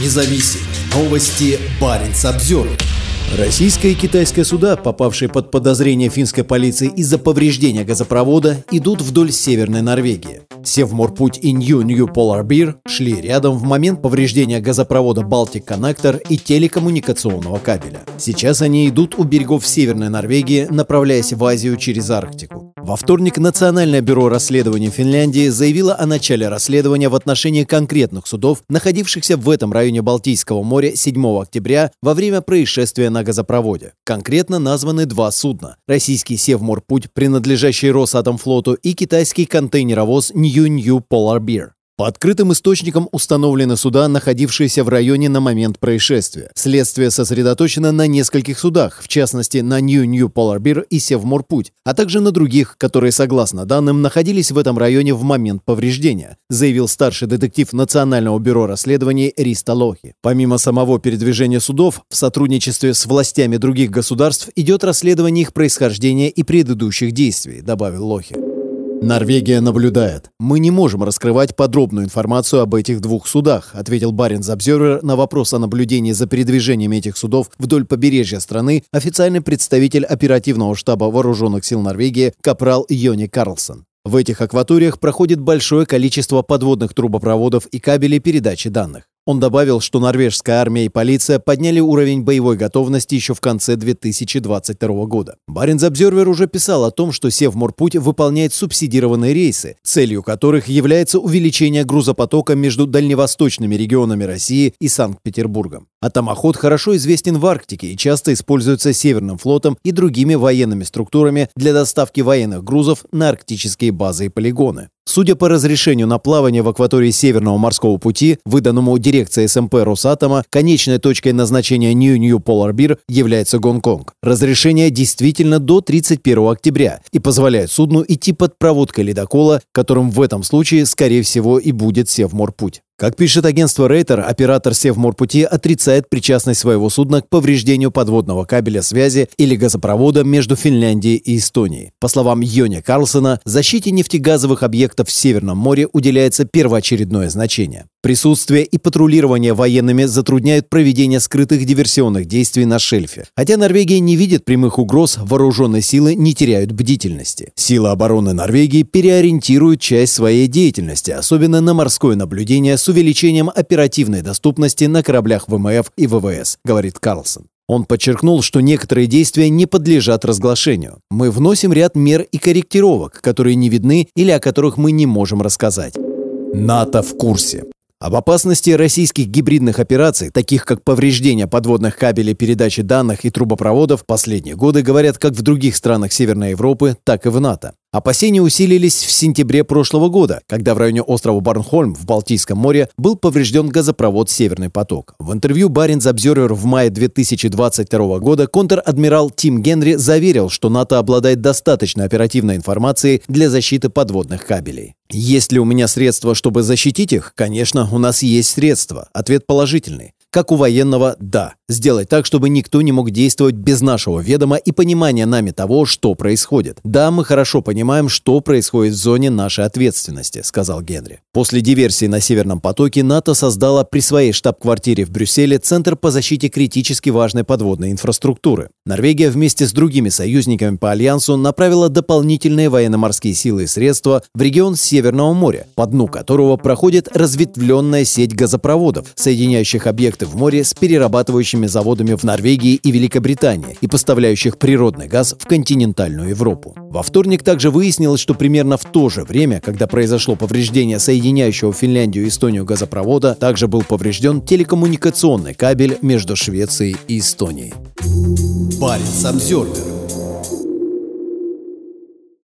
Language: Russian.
независим. Новости Баренц обзор. Российская и китайская суда, попавшие под подозрение финской полиции из-за повреждения газопровода, идут вдоль Северной Норвегии. Севморпуть и Нью Нью Polar Beer шли рядом в момент повреждения газопровода Connector и телекоммуникационного кабеля. Сейчас они идут у берегов Северной Норвегии, направляясь в Азию через Арктику. Во вторник Национальное бюро расследований Финляндии заявило о начале расследования в отношении конкретных судов, находившихся в этом районе Балтийского моря 7 октября во время происшествия на газопроводе. Конкретно названы два судна – российский Севморпуть, принадлежащий Росатомфлоту, и китайский контейнеровоз Нью-Нью Polar Beer. По открытым источникам установлены суда, находившиеся в районе на момент происшествия. Следствие сосредоточено на нескольких судах, в частности на Нью-Нью Поларбир и Севморпуть, а также на других, которые, согласно данным, находились в этом районе в момент повреждения, заявил старший детектив Национального бюро расследований Риста Лохи. Помимо самого передвижения судов, в сотрудничестве с властями других государств идет расследование их происхождения и предыдущих действий, добавил Лохи. Норвегия наблюдает. Мы не можем раскрывать подробную информацию об этих двух судах, ответил Баренц Обзервер на вопрос о наблюдении за передвижением этих судов вдоль побережья страны официальный представитель оперативного штаба вооруженных сил Норвегии капрал Йони Карлсон. В этих акваториях проходит большое количество подводных трубопроводов и кабелей передачи данных. Он добавил, что норвежская армия и полиция подняли уровень боевой готовности еще в конце 2022 года. Баренц Обзервер уже писал о том, что Севморпуть выполняет субсидированные рейсы, целью которых является увеличение грузопотока между дальневосточными регионами России и Санкт-Петербургом. Атомоход хорошо известен в Арктике и часто используется Северным флотом и другими военными структурами для доставки военных грузов на арктические базы и полигоны. Судя по разрешению на плавание в акватории Северного морского пути, выданному дирекцией СМП Росатома, конечной точкой назначения Нью-Нью Polar Beer является Гонконг. Разрешение действительно до 31 октября и позволяет судну идти под проводкой ледокола, которым в этом случае, скорее всего, и будет Севморпуть. Как пишет агентство Рейтер, оператор Севморпути отрицает причастность своего судна к повреждению подводного кабеля связи или газопровода между Финляндией и Эстонией. По словам Йони Карлсона, защите нефтегазовых объектов в Северном море уделяется первоочередное значение. Присутствие и патрулирование военными затрудняют проведение скрытых диверсионных действий на шельфе. Хотя Норвегия не видит прямых угроз, вооруженные силы не теряют бдительности. Силы обороны Норвегии переориентируют часть своей деятельности, особенно на морское наблюдение с увеличением оперативной доступности на кораблях ВМФ и ВВС, говорит Карлсон. Он подчеркнул, что некоторые действия не подлежат разглашению. Мы вносим ряд мер и корректировок, которые не видны или о которых мы не можем рассказать. НАТО в курсе. Об опасности российских гибридных операций, таких как повреждение подводных кабелей передачи данных и трубопроводов, последние годы говорят как в других странах Северной Европы, так и в НАТО. Опасения усилились в сентябре прошлого года, когда в районе острова Барнхольм в Балтийском море был поврежден газопровод «Северный поток». В интервью Баренц Обзервер в мае 2022 года контр-адмирал Тим Генри заверил, что НАТО обладает достаточно оперативной информацией для защиты подводных кабелей. Есть ли у меня средства, чтобы защитить их? Конечно, у нас есть средства. Ответ положительный. Как у военного, да. Сделать так, чтобы никто не мог действовать без нашего ведома и понимания нами того, что происходит. Да, мы хорошо понимаем, что происходит в зоне нашей ответственности, сказал Генри. После диверсии на Северном потоке НАТО создала при своей штаб-квартире в Брюсселе Центр по защите критически важной подводной инфраструктуры. Норвегия вместе с другими союзниками по Альянсу направила дополнительные военно-морские силы и средства в регион Северного моря, по дну которого проходит разветвленная сеть газопроводов, соединяющих объекты в море с перерабатывающими заводами в Норвегии и Великобритании и поставляющих природный газ в континентальную Европу. Во вторник также выяснилось, что примерно в то же время, когда произошло повреждение соединяющего Финляндию и Эстонию газопровода, также был поврежден телекоммуникационный кабель между Швецией и Эстонией. Парень Самсервер